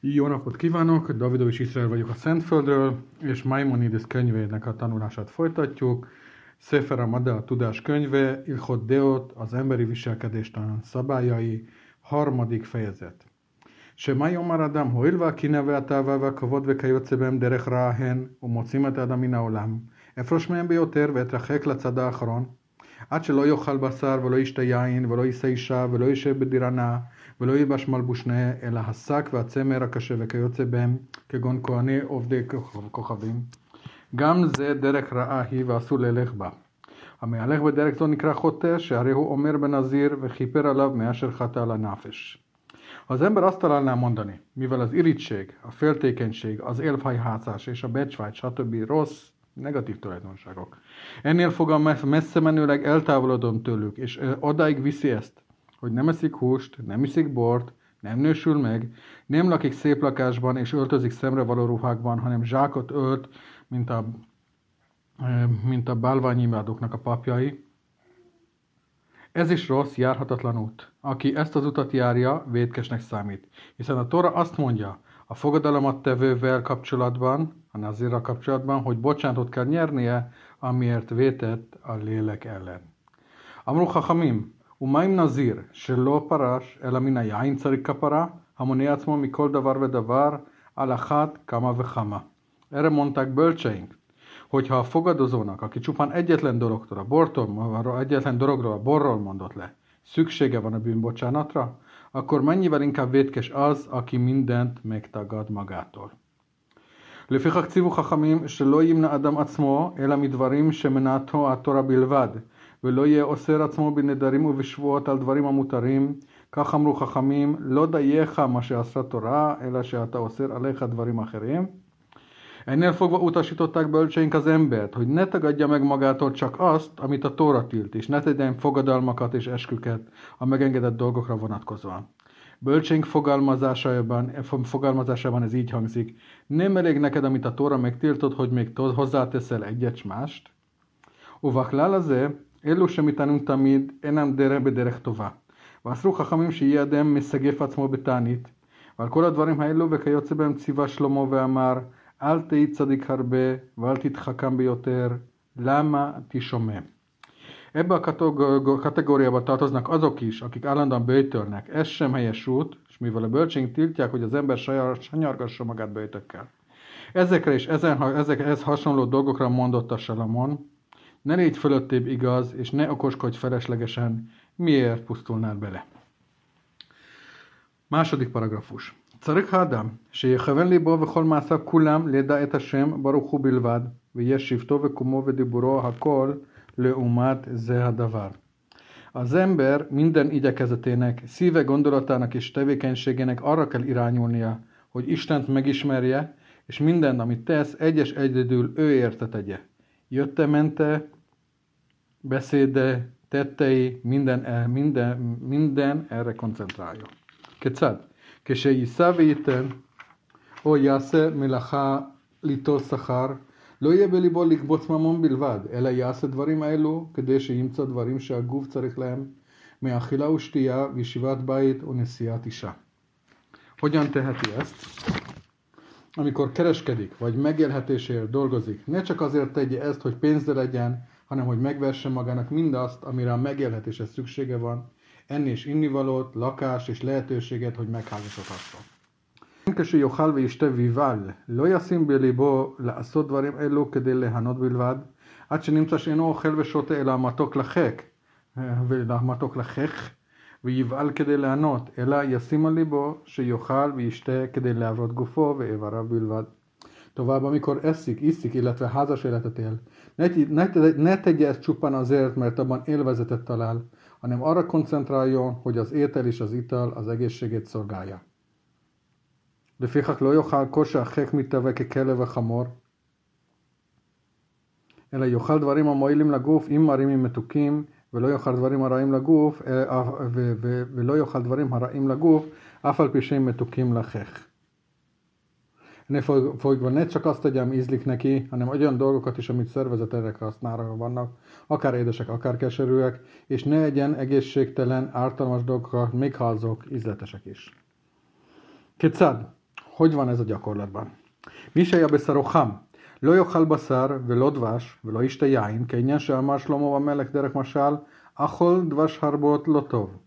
Jó napot kívánok! Davidovics Iszrael vagyok a Szentföldről, és Maimonides könyvének a tanulását folytatjuk. Sefer Amade a tudás könyve, Ilchot Deot, az emberi viselkedéstelen szabályai, harmadik fejezet. שמה יאמר אדם, הואיל והקנאה והתאווה והכבוד וכיוצא בהם דרך רעה הן, ומוצאים את האדם מן העולם, אפרוש מהם ביותר ואתרחק לצד האחרון, עד שלא יאכל בשר ולא ישתה יין ולא יישא אישה ולא יישב בדירה נאה ולא ילבש מלבוש נאה, אלא השק והצמר הקשה וכיוצא בהם, כגון כהני עובדי כוכבים. גם זה דרך רעה היא ואסור ללך בה. המהלך בדרך זו נקרא חוטא, שהרי הוא אומר בנזיר וכיפר עליו מאשר חטא על הנפש. Az ember azt találná mondani, mivel az irítség, a féltékenység, az élfhajhátszás és a becsvágy, stb. rossz, negatív tulajdonságok. Ennél fogam messze menőleg eltávolodom tőlük, és odáig viszi ezt, hogy nem eszik húst, nem iszik bort, nem nősül meg, nem lakik szép lakásban és öltözik szemre való ruhákban, hanem zsákot ölt, mint a, mint a bálványimádóknak a papjai. Ez is rossz, járhatatlan út. Aki ezt az utat járja, védkesnek számít. Hiszen a Tóra azt mondja, a fogadalomat tevővel kapcsolatban, a nazira kapcsolatban, hogy bocsánatot kell nyernie, amiért vétett a lélek ellen. Amru Chachamim, ומה אם נזיר שלא פרש, אלא מן היין צריך כפרה, המונה עצמו מכל דבר ודבר, על אחת kama וכמה. Erre mondták bölcseink, hogyha a fogadozónak, aki csupán egyetlen dologtól, a bortól, egyetlen dologról, a borról mondott le, szüksége van a bűnbocsánatra, akkor mennyivel inkább vétkes az, aki mindent megtagad magától. לפיכך ציוו חכמים שלא ימנע אדם עצמו, אלא מדברים שמנעתו התורה בלבד, ולא יהיה אוסר עצמו בנדרים ובשבועות על דברים המותרים, כך אמרו חכמים, לא דייך מה שעשה תורה, אלא שאתה אוסר עליך דברים אחרים. Ennél fogva utasították bölcseink az embert, hogy ne tagadja meg magától csak azt, amit a Tóra tilt, és ne tegyen fogadalmakat és esküket a megengedett dolgokra vonatkozóan. Bölcsénk fogalmazásában, fogalmazásában ez így hangzik. Nem elég neked, amit a Tóra megtiltott, hogy még hozzáteszel egyet mást? ובכלל הזה, אלו שמטענים תמיד אינם דרך בדרך טובה. ואסרו חכמים שיהיה אדם מסגף עצמו בתענית. ועל כל הדברים האלו וכיוצא בהם ציווה שלמה ואמר אל תהי צדיק הרבה ואל תתחכם ביותר, lama tisomé. Ebbe a kategóriába tartoznak azok is, akik állandóan bőjtölnek. Ez sem helyes út, és mivel a bölcsénk tiltják, hogy az ember sanyargassa magát bőjtökkel. Ezekre és ezen, ezek, ez hasonló dolgokra mondott a Salamon, ne légy fölöttébb igaz, és ne okoskodj feleslegesen, miért pusztulnál bele. második paragrafus. צריך האדם שיכוון ליבו וכל מעשיו כולם לדע את השם ברוך הוא בלבד, ויש שבטו וקומו ודיבורו הכל לעומת זה הדבר. Az ember minden igyekezetének, szíve gondolatának és tevékenységének arra kell irányulnia, hogy Istent megismerje, és minden, amit tesz, egyes egyedül ő érte tegye. Jötte-mente, beszéde, tettei, minden, minden, minden erre koncentrálja. כיצד? כשיישא וייתן או יעשה מלאכה ליטול שכר, לא יהיה בליבו לקבוץ ממון בלבד, אלא יעשה דברים האלו כדי שימצא דברים שהגוף צריך להם מאכילה ושתייה וישיבת בית ונשיאת אישה. Hogyan teheti ezt? Amikor kereskedik, vagy megélhetésért dolgozik, ne csak azért tegye ezt, hogy pénzre legyen, hanem hogy megverse magának mindazt, amire a megélhetéshez szüksége van, enni és innivalót, lakás és lehetőséget, hogy megházasodhasson. כשיאכל וישתה ויבל, לא ישים בליבו לעשות דברים אלו כדי ליהנות בלבד, עד שנמצא שאינו אוכל ושותה אלא המתוק לחק, והמתוק לחך, ויבעל כדי ליהנות, אלא ישים על ליבו שיאכל וישתה כדי להעברות גופו ואיבריו בלבד. Tovább, amikor eszik, iszik, illetve házas életet él, ne, ne, ne tegye ezt csupán azért, mert abban élvezetet talál, hanem arra koncentráljon, hogy az étel és az ital az egészségét szolgálja. לפיכך לא יאכל כל שהחק מתהווה ככלב וחמור, אלא יאכל דברים המועילים לגוף עם מרימים מתוקים, ולא יאכל דברים הרעים לגוף, ולא יאכל דברים הרעים לגוף, אף על פי שהם מתוקים לחך. Ne folyva ne csak azt tegyem ízlik neki, hanem olyan dolgokat is, amit szervezeterek használra vannak, akár édesek, akár keserűek, és ne egyen egészségtelen, ártalmas dolgokat, még ha azok ízletesek is. כיצד? hogy van ez a gyakorlatban? Mi se בשרו לא יאכל בשר ולא דבש ולא ישתה יין, כעניין שאמר שלמה המלך דרך משל, אכול דבש הרבות לא טוב.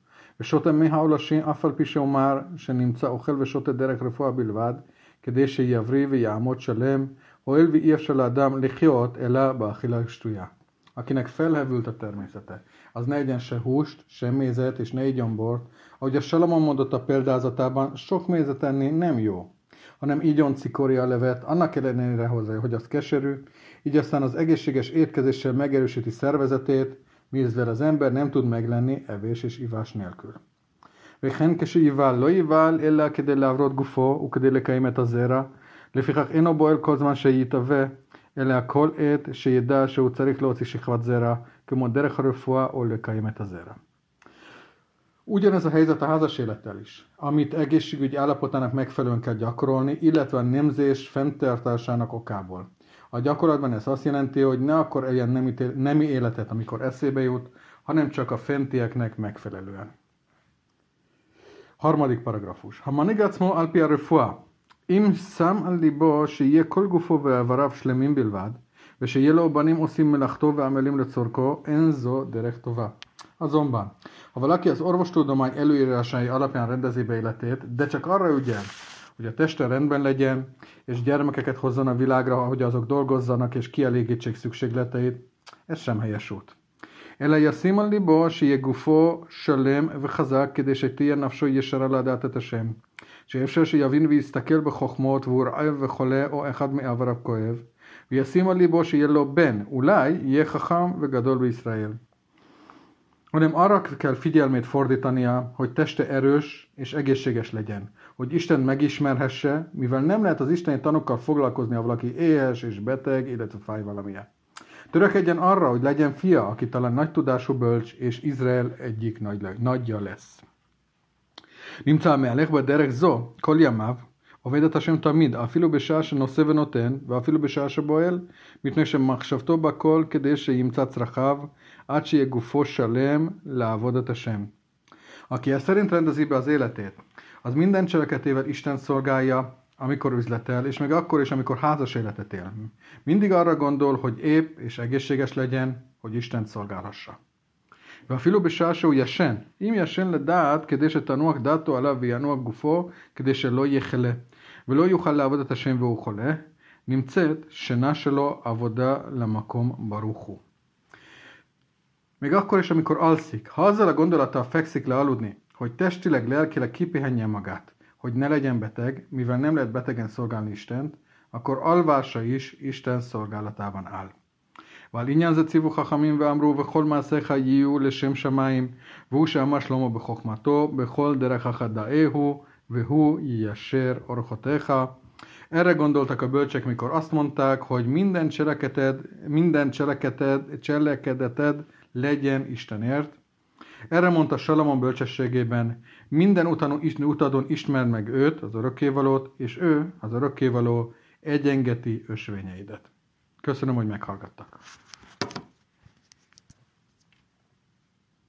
ושותה מי העולשים אף על פי שאומר שנמצא אוכל ושותה דרך רפואה בלבד, כדי שיבריא ויעמוד שלם, הואיל ואי אפשר לאדם לחיות אלא באכילה שטויה. akinek felhevült a természete, az ne egyen se húst, se mézet, és ne igyon bort, ahogy a Salamon mondott a példázatában, sok mézet enni nem jó, hanem igyon cikorja levet, annak ellenére hozzá, hogy az keserű, így aztán az egészséges étkezéssel megerősíti szervezetét, mivel az ember nem tud meglenni evés és ivás nélkül. וכן כשיבל לא יבל אלא כדי להברות גופו וכדי לקיים את הזרע, לפיכך אינו בועל כל זמן שיתהווה, אלא כל עת שידע שהוא צריך להוציא שכבת זרע, כמו דרך הרפואה או לקיים את הזרע. Ugyanez a helyzet a házas élettel is, amit egészségügyi állapotának megfelelően kell gyakorolni, illetve a nemzés fenntartásának okából. A gyakorlatban ez azt jelenti, hogy ne akkor éljen nemi, nemi életet, amikor eszébe jut, hanem csak a fentieknek megfelelően. Harmadik paragrafus. המנהיג עצמו על פי הרפואה, אם שם על ליבו שיהיה כל גופו ואיבריו שלמים בלבד, ושיהיה לו בנים עושים מלאכתו ועמלים לצורכו, אין זו דרך טובה. Azonban, ha valaki az orvostudomány előírásai alapján rendezi be életét, de csak arra ügyel, hogy a teste rendben legyen, és gyermekeket hozzon a világra, hogy azok dolgozzanak és kielégítsék szükségleteit, ez sem helyes út. אלא ישים על ליבו שיהיה גופו שלם וחזק כדי שתהיה נפשו ישרה לדעת את השם. שאפשר שיבין ויסתכל בחוכמות והוא רעב וחולה או אחד מעבריו כואב, וישים על ליבו שיהיה לו בן, אולי יהיה חכם וגדול בישראל. hanem arra kell figyelmét fordítania, hogy teste erős és egészséges legyen, hogy Isten megismerhesse, mivel nem lehet az isteni tanokkal foglalkozni, ha valaki éhes és beteg, illetve fáj valamilyen. Törekedjen arra, hogy legyen fia, aki talán nagy tudású bölcs, és Izrael egyik nagy, nagyja lesz. נמצא המהלך בדרך זו כל ימיו, עובד את השם תמיד, אפילו בשעה שנושא ונותן, ואפילו בשעה שבועל, מפני שמחשבתו בכל כדי שימצא צרכיו, עד שיהיה גופו שלם לעבוד את השם. Aki ezt szerint rendezi be az életét, az minden cseleketével Isten szolgálja, amikor üzletel, és még akkor is, amikor házas életet él. Mindig arra gondol, hogy épp és egészséges legyen, hogy Isten szolgálhassa. ואפילו בשעה שהוא ישן, אם ישן לדעת כדי שתנוח דעתו עליו וינוח גופו, כדי שלא יהיה חלה, ולא יוכל לעבוד את השם והוא חולה, נמצאת שינה שלו עבודה למקום ברוך הוא. Még akkor is, amikor alszik, ha azzal a gondolattal fekszik le aludni, hogy testileg, lelkileg kipihenje magát, hogy ne legyen beteg, mivel nem lehet betegen szolgálni Istent, akkor alvása is Isten szolgálatában áll. ועל עניין זה ציוו חכמים ואמרו וכל מעשיך יהיו לשם שמיים והוא שאמר שלמה בחוכמתו בכל דרך החדאהו והוא יישר אורחותיך Erre gondoltak a bölcsek, mikor azt mondták, hogy minden cseleketed, minden cseleketed, cselekedeted legyen Istenért. erre mondta Salamon bölcsességében, minden utánon, utadon ismerd meg őt, az örökkévalót, és ő, az örökkévaló, egyengeti ösvényeidet. Köszönöm, hogy meghallgattak.